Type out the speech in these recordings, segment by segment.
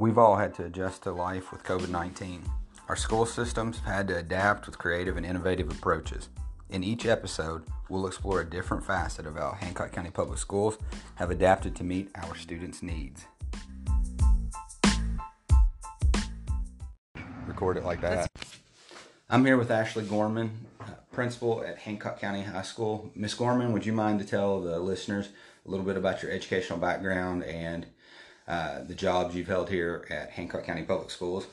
We've all had to adjust to life with COVID 19. Our school systems have had to adapt with creative and innovative approaches. In each episode, we'll explore a different facet of how Hancock County Public Schools have adapted to meet our students' needs. Record it like that. I'm here with Ashley Gorman, uh, principal at Hancock County High School. Miss Gorman, would you mind to tell the listeners a little bit about your educational background and uh, the jobs you've held here at Hancock County Public Schools?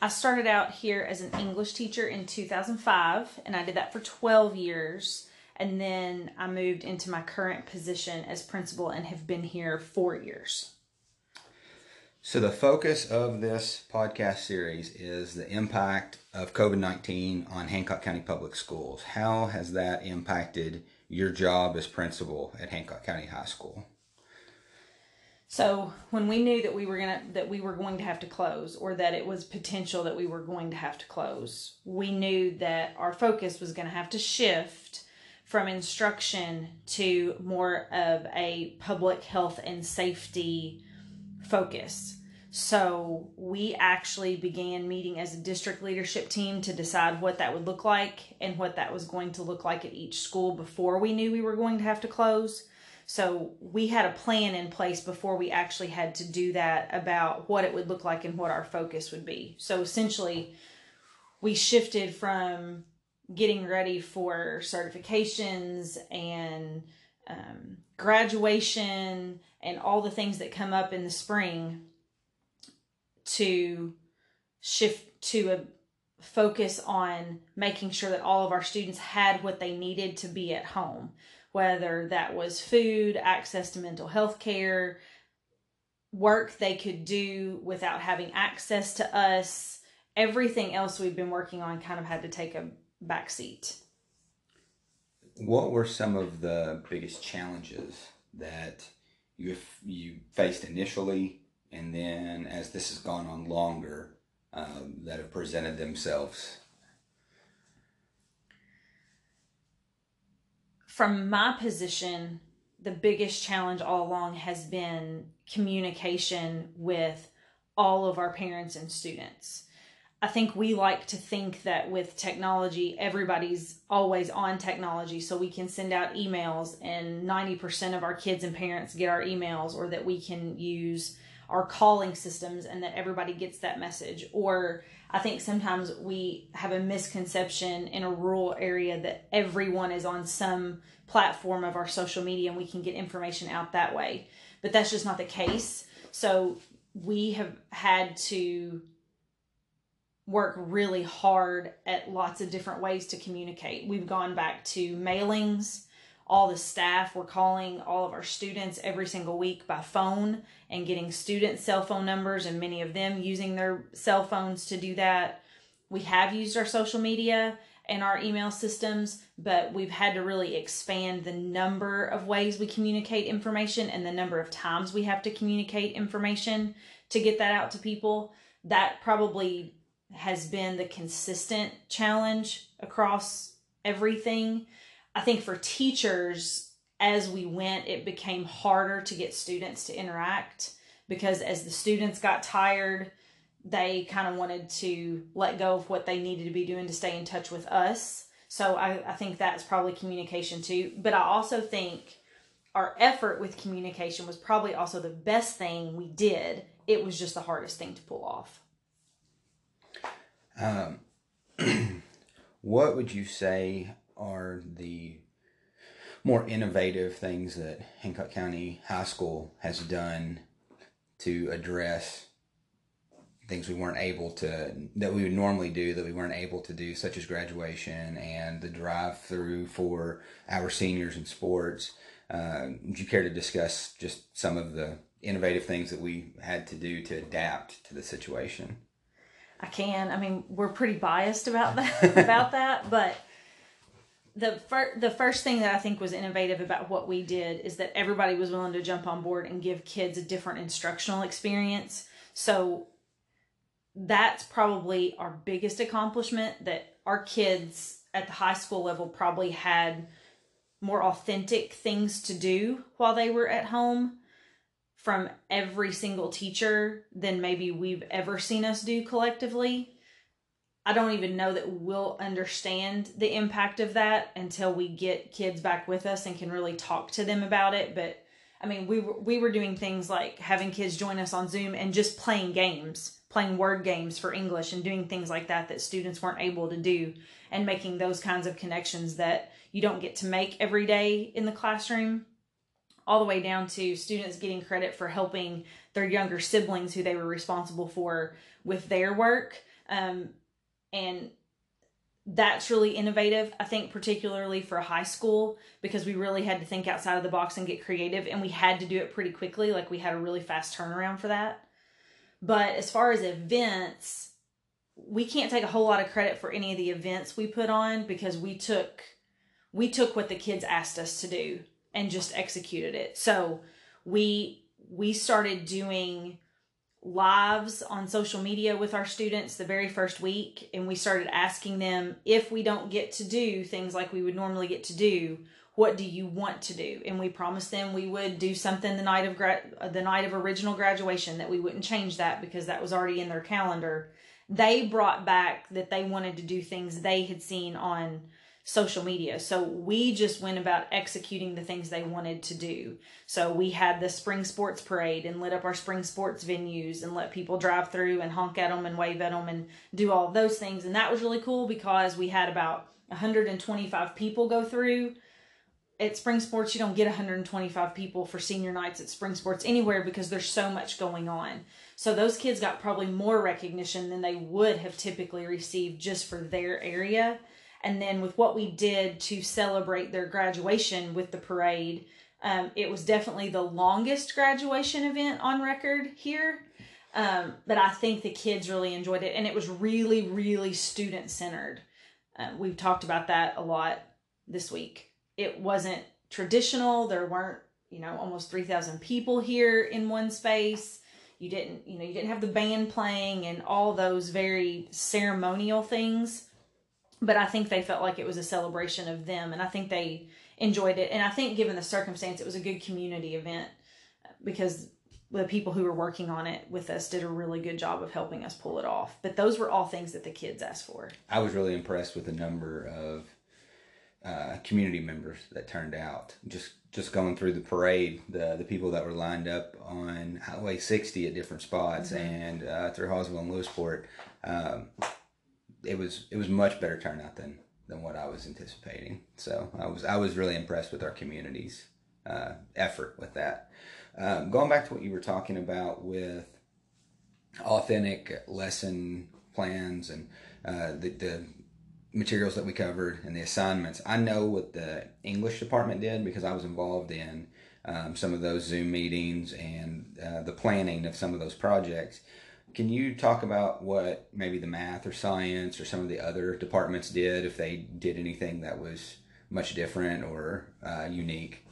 I started out here as an English teacher in 2005, and I did that for 12 years. And then I moved into my current position as principal and have been here four years. So, the focus of this podcast series is the impact of COVID 19 on Hancock County Public Schools. How has that impacted your job as principal at Hancock County High School? So when we knew that we were gonna that we were going to have to close, or that it was potential that we were going to have to close, we knew that our focus was going to have to shift from instruction to more of a public health and safety focus. So we actually began meeting as a district leadership team to decide what that would look like and what that was going to look like at each school before we knew we were going to have to close. So we had a plan in place before we actually had to do that about what it would look like and what our focus would be. So essentially, we shifted from getting ready for certifications and um, graduation and all the things that come up in the spring to shift to a focus on making sure that all of our students had what they needed to be at home whether that was food, access to mental health care, work they could do without having access to us. Everything else we've been working on kind of had to take a back seat. What were some of the biggest challenges that you you faced initially, and then as this has gone on longer, um, that have presented themselves from my position, the biggest challenge all along has been communication with all of our parents and students. I think we like to think that with technology, everybody's always on technology, so we can send out emails and 90% of our kids and parents get our emails, or that we can use our calling systems and that everybody gets that message. Or I think sometimes we have a misconception in a rural area that everyone is on some platform of our social media and we can get information out that way. But that's just not the case. So we have had to work really hard at lots of different ways to communicate. We've gone back to mailings. All the staff were calling all of our students every single week by phone and getting student cell phone numbers, and many of them using their cell phones to do that. We have used our social media and our email systems, but we've had to really expand the number of ways we communicate information and the number of times we have to communicate information to get that out to people. That probably has been the consistent challenge across everything. I think for teachers, as we went, it became harder to get students to interact because as the students got tired, they kind of wanted to let go of what they needed to be doing to stay in touch with us. So I, I think that's probably communication too. But I also think our effort with communication was probably also the best thing we did. It was just the hardest thing to pull off. Um, what would you say are the more innovative things that Hancock County High School has done to address things we weren't able to that we would normally do that we weren't able to do such as graduation and the drive through for our seniors in sports. Uh, would you care to discuss just some of the innovative things that we had to do to adapt to the situation? I can. I mean we're pretty biased about that about that but the fir- the first thing that I think was innovative about what we did is that everybody was willing to jump on board and give kids a different instructional experience. So that's probably our biggest accomplishment that our kids at the high school level probably had more authentic things to do while they were at home from every single teacher than maybe we've ever seen us do collectively. I don't even know that we'll understand the impact of that until we get kids back with us and can really talk to them about it. But I mean, we were, we were doing things like having kids join us on Zoom and just playing games, playing word games for English and doing things like that that students weren't able to do and making those kinds of connections that you don't get to make every day in the classroom all the way down to students getting credit for helping their younger siblings who they were responsible for with their work um, and that's really innovative i think particularly for high school because we really had to think outside of the box and get creative and we had to do it pretty quickly like we had a really fast turnaround for that but as far as events we can't take a whole lot of credit for any of the events we put on because we took we took what the kids asked us to do and just executed it. So we we started doing lives on social media with our students the very first week and we started asking them if we don't get to do things like we would normally get to do what do you want to do? And we promised them we would do something the night of gra- uh, the night of original graduation that we wouldn't change that because that was already in their calendar. They brought back that they wanted to do things they had seen on social media. So we just went about executing the things they wanted to do. So we had the spring sports parade and lit up our spring sports venues and let people drive through and honk at them and wave at them and do all those things. And that was really cool because we had about 125 people go through. At spring sports, you don't get 125 people for senior nights at spring sports anywhere because there's so much going on. So those kids got probably more recognition than they would have typically received just for their area and then with what we did to celebrate their graduation with the parade, um, it was definitely the longest graduation event on record here. Um, but I think the kids really enjoyed it, and it was really, really student centered. Uh, we've talked about that a lot this week. It wasn't traditional. There weren't, you know, almost three thousand people here in one space. You didn't, you know, you didn't have the band playing and all those very ceremonial things but I think they felt like it was a celebration of them, and I think they enjoyed it. And I think, given the circumstance, it was a good community event because the people who were working on it with us did a really good job of helping us pull it off. But those were all things that the kids asked for. I was really impressed with the number of uh, community members that turned out. Just just going through the parade, the the people that were lined up on Highway 60 at different spots mm-hmm. and uh, through Hawesville and Lewisport. Um, it was it was much better turnout than than what I was anticipating. So I was I was really impressed with our community's uh, effort with that. Um, going back to what you were talking about with authentic lesson plans and uh, the, the materials that we covered and the assignments. I know what the English department did because I was involved in um, some of those Zoom meetings and uh, the planning of some of those projects. Can you talk about what maybe the math or science or some of the other departments did, if they did anything that was much different or uh, unique?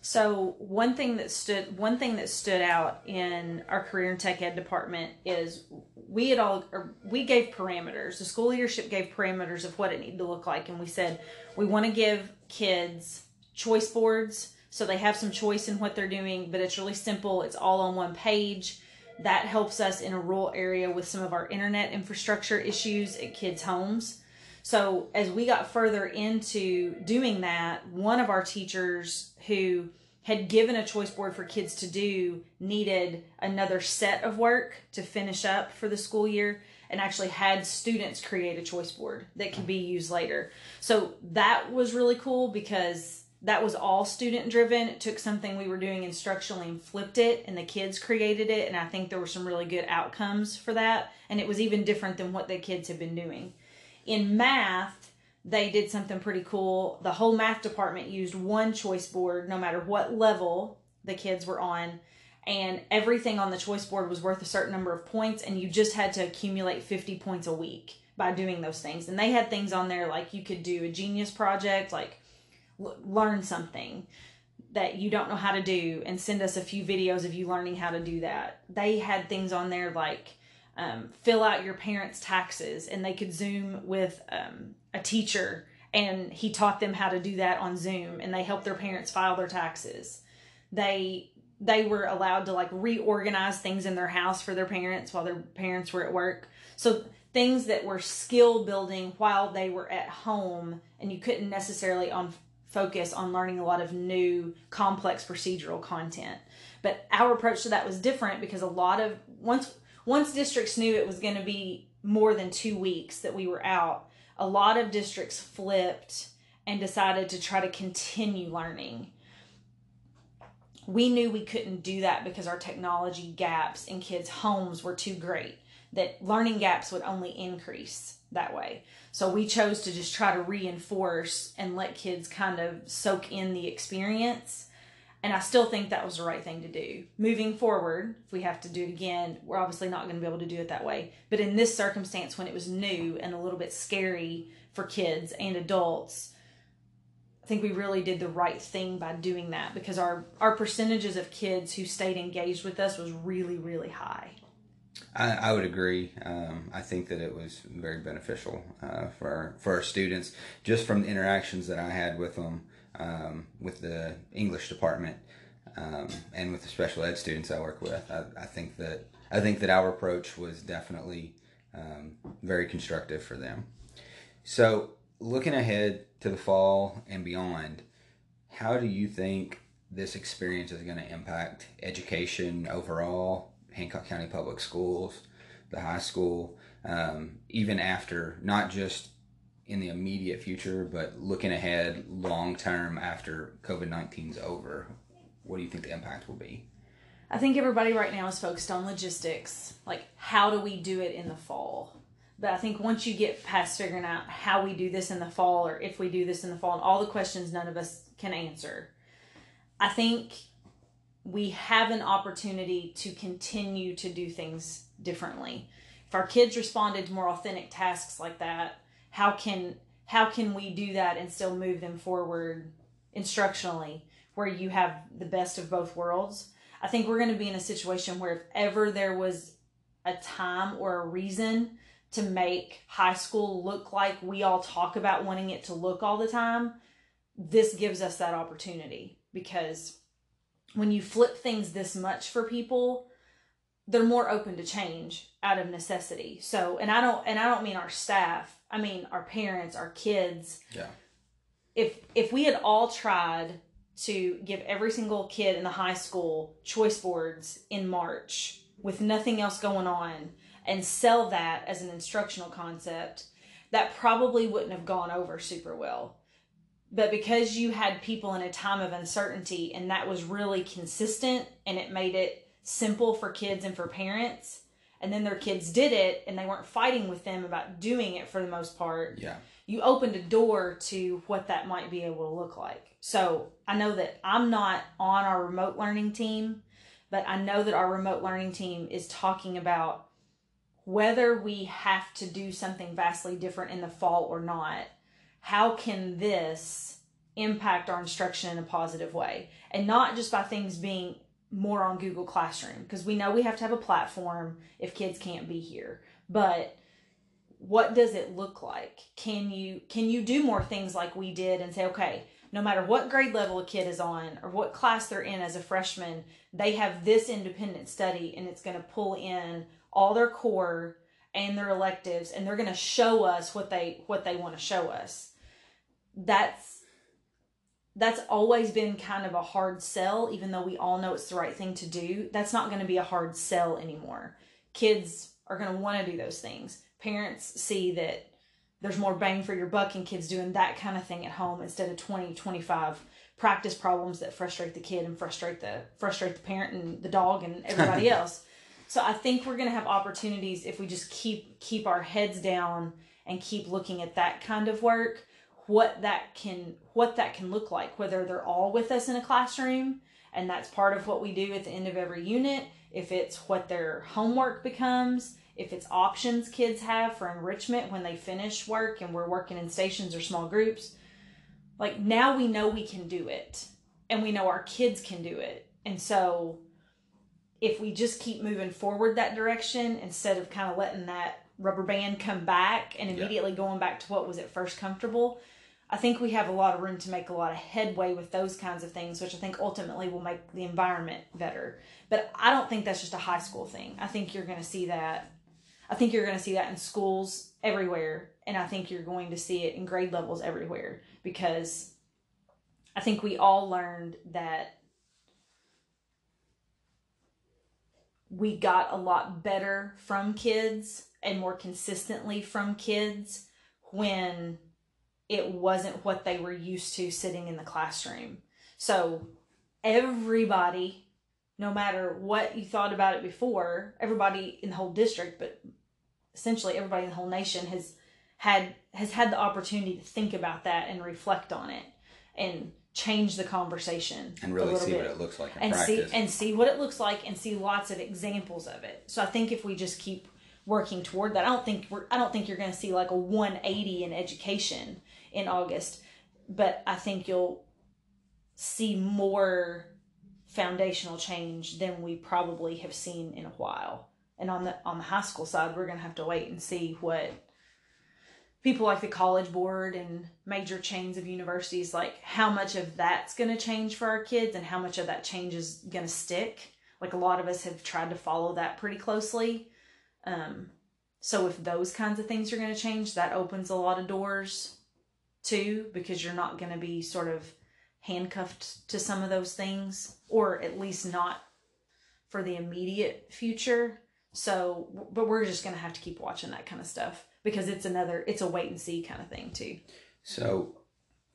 So one thing that stood one thing that stood out in our career and tech ed department is we had all we gave parameters. The school leadership gave parameters of what it needed to look like, and we said we want to give kids choice boards so they have some choice in what they're doing, but it's really simple. It's all on one page that helps us in a rural area with some of our internet infrastructure issues at kids' homes. So, as we got further into doing that, one of our teachers who had given a choice board for kids to do needed another set of work to finish up for the school year and actually had students create a choice board that could be used later. So, that was really cool because that was all student driven. It took something we were doing instructionally and flipped it, and the kids created it. And I think there were some really good outcomes for that. And it was even different than what the kids had been doing. In math, they did something pretty cool. The whole math department used one choice board, no matter what level the kids were on. And everything on the choice board was worth a certain number of points, and you just had to accumulate 50 points a week by doing those things. And they had things on there like you could do a genius project, like learn something that you don't know how to do and send us a few videos of you learning how to do that. They had things on there like um, fill out your parents' taxes, and they could Zoom with um, a teacher, and he taught them how to do that on Zoom, and they helped their parents file their taxes. They they were allowed to like reorganize things in their house for their parents while their parents were at work. So things that were skill building while they were at home and you couldn't necessarily on focus on learning a lot of new complex procedural content. But our approach to that was different because a lot of once once districts knew it was going to be more than 2 weeks that we were out, a lot of districts flipped and decided to try to continue learning. We knew we couldn't do that because our technology gaps in kids' homes were too great, that learning gaps would only increase that way. So we chose to just try to reinforce and let kids kind of soak in the experience. And I still think that was the right thing to do. Moving forward, if we have to do it again, we're obviously not going to be able to do it that way. But in this circumstance, when it was new and a little bit scary for kids and adults, I think we really did the right thing by doing that because our our percentages of kids who stayed engaged with us was really really high. I, I would agree. Um, I think that it was very beneficial uh, for our, for our students, just from the interactions that I had with them, um, with the English department, um, and with the special ed students I work with. I, I think that I think that our approach was definitely um, very constructive for them. So, looking ahead to the fall and beyond, how do you think this experience is going to impact education overall, Hancock County Public Schools, the high school, um, even after, not just in the immediate future, but looking ahead long term after COVID 19's over? What do you think the impact will be? I think everybody right now is focused on logistics. Like, how do we do it in the fall? But I think once you get past figuring out how we do this in the fall or if we do this in the fall and all the questions none of us can answer, I think we have an opportunity to continue to do things differently. If our kids responded to more authentic tasks like that, how can how can we do that and still move them forward instructionally where you have the best of both worlds? I think we're going to be in a situation where if ever there was a time or a reason to make high school look like we all talk about wanting it to look all the time, this gives us that opportunity because when you flip things this much for people, they're more open to change out of necessity. So, and I don't and I don't mean our staff. I mean our parents, our kids. Yeah. If if we had all tried to give every single kid in the high school choice boards in March with nothing else going on and sell that as an instructional concept, that probably wouldn't have gone over super well. But because you had people in a time of uncertainty and that was really consistent and it made it simple for kids and for parents, and then their kids did it and they weren't fighting with them about doing it for the most part. Yeah. You opened a door to what that might be able to look like. So I know that I'm not on our remote learning team, but I know that our remote learning team is talking about whether we have to do something vastly different in the fall or not, how can this impact our instruction in a positive way? And not just by things being more on Google Classroom, because we know we have to have a platform if kids can't be here. But what does it look like? Can you can you do more things like we did and say, okay, no matter what grade level a kid is on or what class they're in as a freshman, they have this independent study and it's going to pull in all their core and their electives and they're going to show us what they what they want to show us that's that's always been kind of a hard sell even though we all know it's the right thing to do. That's not going to be a hard sell anymore. Kids are going to want to do those things. Parents see that there's more bang for your buck in kids doing that kind of thing at home instead of 20 25 practice problems that frustrate the kid and frustrate the frustrate the parent and the dog and everybody else. So I think we're going to have opportunities if we just keep keep our heads down and keep looking at that kind of work, what that can what that can look like whether they're all with us in a classroom and that's part of what we do at the end of every unit, if it's what their homework becomes, if it's options kids have for enrichment when they finish work and we're working in stations or small groups. Like now we know we can do it and we know our kids can do it. And so if we just keep moving forward that direction instead of kind of letting that rubber band come back and immediately yeah. going back to what was at first comfortable, I think we have a lot of room to make a lot of headway with those kinds of things, which I think ultimately will make the environment better. But I don't think that's just a high school thing. I think you're going to see that. I think you're going to see that in schools everywhere, and I think you're going to see it in grade levels everywhere because I think we all learned that we got a lot better from kids and more consistently from kids when it wasn't what they were used to sitting in the classroom. So everybody, no matter what you thought about it before, everybody in the whole district, but essentially everybody in the whole nation has had has had the opportunity to think about that and reflect on it and change the conversation and really see bit. what it looks like and practice. see and see what it looks like and see lots of examples of it. So I think if we just keep working toward that, I don't think we're I don't think you're going to see like a 180 in education in August, but I think you'll see more foundational change than we probably have seen in a while. And on the on the high school side, we're going to have to wait and see what people like the college board and major chains of universities like how much of that's going to change for our kids and how much of that change is going to stick. Like a lot of us have tried to follow that pretty closely. Um, so if those kinds of things are going to change that opens a lot of doors too because you're not going to be sort of handcuffed to some of those things or at least not for the immediate future so but we're just going to have to keep watching that kind of stuff because it's another it's a wait and see kind of thing too. So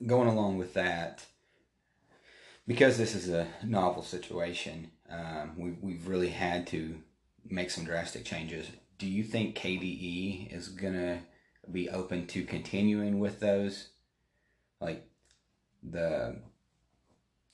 going along with that, because this is a novel situation, um, we we've really had to make some drastic changes. Do you think KDE is gonna be open to continuing with those, like the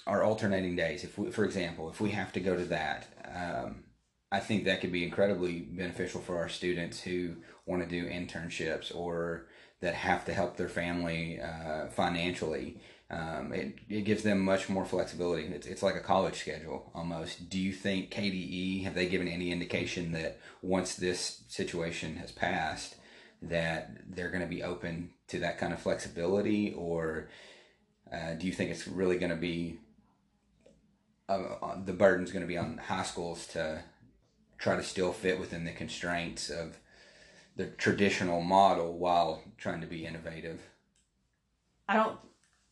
our alternating days? If we, for example, if we have to go to that, um, I think that could be incredibly beneficial for our students who want to do internships or that have to help their family uh, financially. Um, it, it gives them much more flexibility. It's, it's like a college schedule almost. Do you think KDE, have they given any indication that once this situation has passed, that they're going to be open to that kind of flexibility? Or uh, do you think it's really going to be, uh, uh the burden's going to be on high schools to try to still fit within the constraints of the traditional model while trying to be innovative? I don't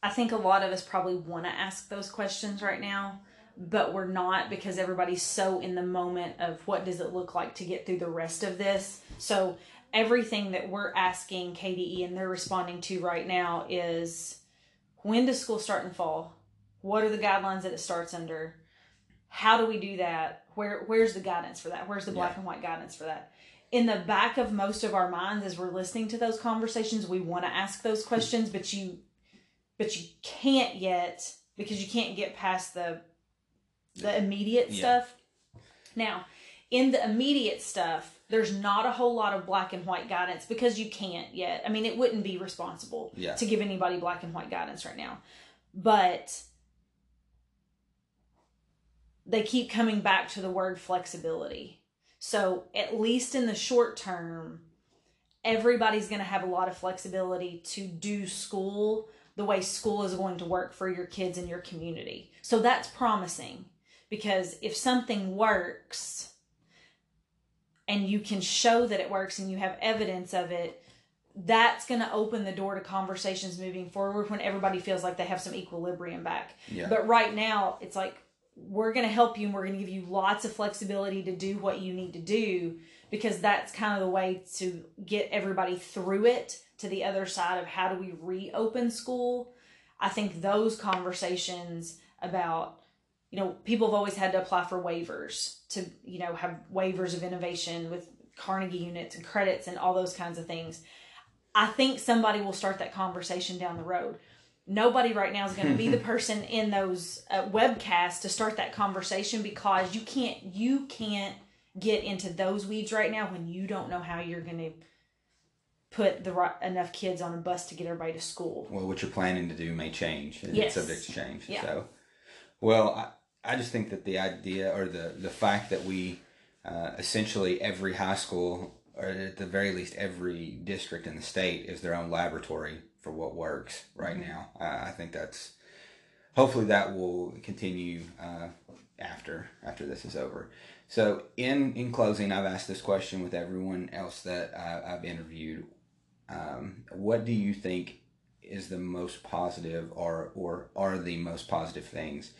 I think a lot of us probably want to ask those questions right now, but we're not because everybody's so in the moment of what does it look like to get through the rest of this. So everything that we're asking KDE and they're responding to right now is when does school start in fall? What are the guidelines that it starts under? How do we do that? Where where's the guidance for that? Where's the black yeah. and white guidance for that? in the back of most of our minds as we're listening to those conversations we want to ask those questions but you but you can't yet because you can't get past the the immediate yeah. stuff now in the immediate stuff there's not a whole lot of black and white guidance because you can't yet i mean it wouldn't be responsible yeah. to give anybody black and white guidance right now but they keep coming back to the word flexibility so, at least in the short term, everybody's going to have a lot of flexibility to do school the way school is going to work for your kids in your community. So, that's promising because if something works and you can show that it works and you have evidence of it, that's going to open the door to conversations moving forward when everybody feels like they have some equilibrium back. Yeah. But right now, it's like we're going to help you and we're going to give you lots of flexibility to do what you need to do because that's kind of the way to get everybody through it to the other side of how do we reopen school. I think those conversations about you know people have always had to apply for waivers to you know have waivers of innovation with Carnegie units and credits and all those kinds of things. I think somebody will start that conversation down the road nobody right now is going to be the person in those uh, webcasts to start that conversation because you can't you can't get into those weeds right now when you don't know how you're going to put the right enough kids on a bus to get everybody to school. Well, what you're planning to do may change. Yes. It's subject to change. Yeah. So, well, I, just think that the idea or the the fact that we uh, essentially every high school or at the very least every district in the state is their own laboratory for what works right mm-hmm. now. I, I, think that's hopefully that will continue uh, after after this is over. So in in closing, I've asked this question with everyone else that I, have interviewed. Um, what do you think is the most positive, or or are the most positive things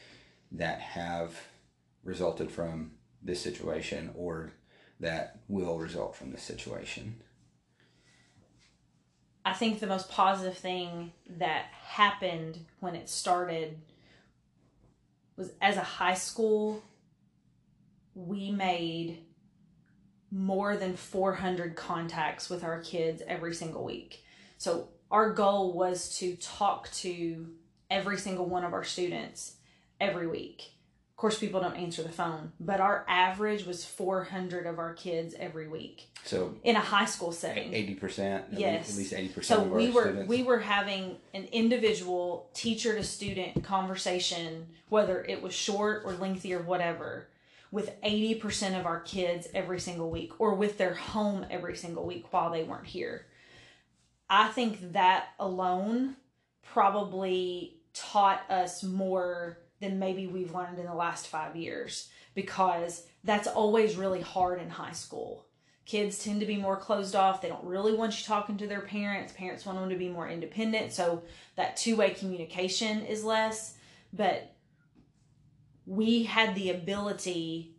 that have resulted from this situation, or that will result from this situation? I think the most positive thing that happened when it started was as a high school, we made more than 400 contacts with our kids every single week. So our goal was to talk to every single one of our students every week Of course, people don't answer the phone, but our average was 400 of our kids every week. So in a high school setting, 80 percent. Yes, at least 80 percent. So we were students. we were having an individual teacher to student conversation, whether it was short or lengthy or whatever, with 80 percent of our kids every single week, or with their home every single week while they weren't here. I think that alone probably taught us more than maybe we've learned in the last five years because that's always really hard in high school. Kids tend to be more closed off. They don't really want you talking to their parents. Parents want them to be more independent. So that two way communication is less. But we had the ability,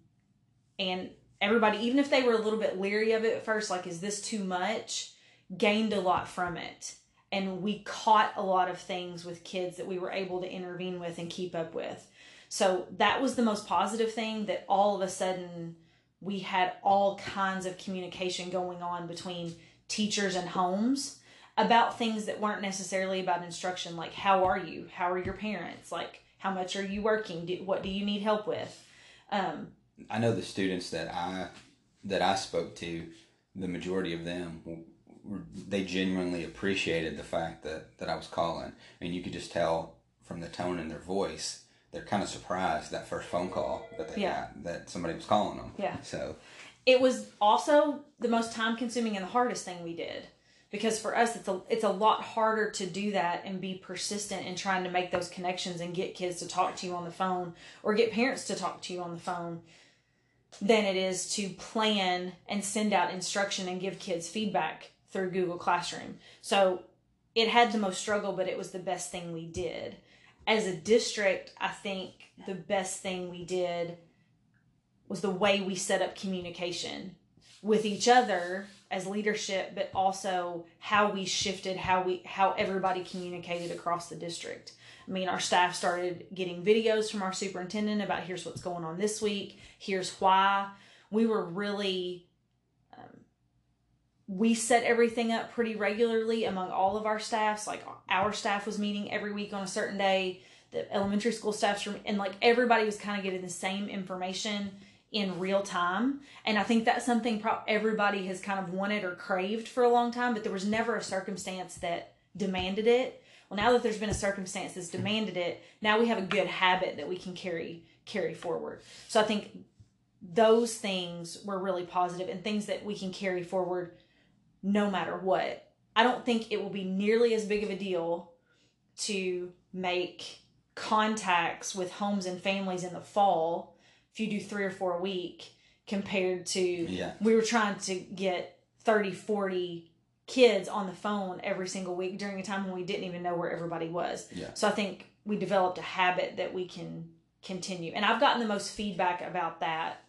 and everybody, even if they were a little bit leery of it at first, like, is this too much? Gained a lot from it and we caught a lot of things with kids that we were able to intervene with and keep up with. So that was the most positive thing that all of a sudden we had all kinds of communication going on between teachers and homes about things that weren't necessarily about instruction like how are you? How are your parents? Like how much are you working? Do, what do you need help with? Um, i know the students that i that i spoke to the majority of them they genuinely appreciated the fact that that I was calling, and you could just tell from the tone in their voice they're kind of surprised that first phone call that they yeah. got that somebody was calling them. Yeah. So it was also the most time consuming and the hardest thing we did because for us it's a it's a lot harder to do that and be persistent in trying to make those connections and get kids to talk to you on the phone or get parents to talk to you on the phone than it is to plan and send out instruction and give kids feedback through Google Classroom. So it had the most struggle, but it was the best thing we did. As a district, I think the best thing we did was the way we set up communication with each other as leadership but also how we shifted how we how everybody communicated across the district i mean our staff started getting videos from our superintendent about here's what's going on this week here's why we were really we set everything up pretty regularly among all of our staffs. Like our staff was meeting every week on a certain day. The elementary school staffs were, and like everybody was kind of getting the same information in real time. And I think that's something pro- everybody has kind of wanted or craved for a long time, but there was never a circumstance that demanded it. Well, now that there's been a circumstance that's demanded it, now we have a good habit that we can carry carry forward. So I think those things were really positive and things that we can carry forward no matter what. I don't think it will be nearly as big of a deal to make contacts with homes and families in the fall if you do three or four a week compared to yeah. we were trying to get 30 40 kids on the phone every single week during a time when we didn't even know where everybody was yeah. so i think we developed a habit that we can continue and i've gotten the most feedback about that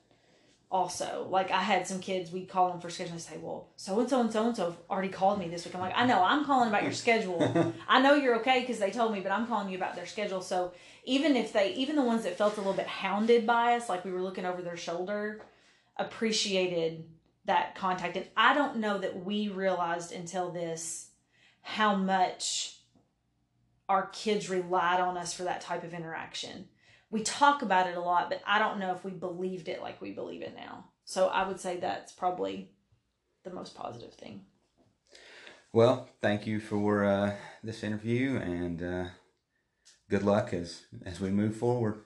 also. Like I had some kids, we call them for schedule and say, well, so and so and so and so already called me this week. I'm like, I know, I'm calling about your schedule. I know you're okay because they told me, but I'm calling you about their schedule. So even if they, even the ones that felt a little bit hounded by us, like we were looking over their shoulder, appreciated that contact. And I don't know that we realized until this how much our kids relied on us for that type of interaction we talk about it a lot, but I don't know if we believed it like we believe it now. So I would say that's probably the most positive thing. Well, thank you for uh, this interview and uh, good luck as as we move forward.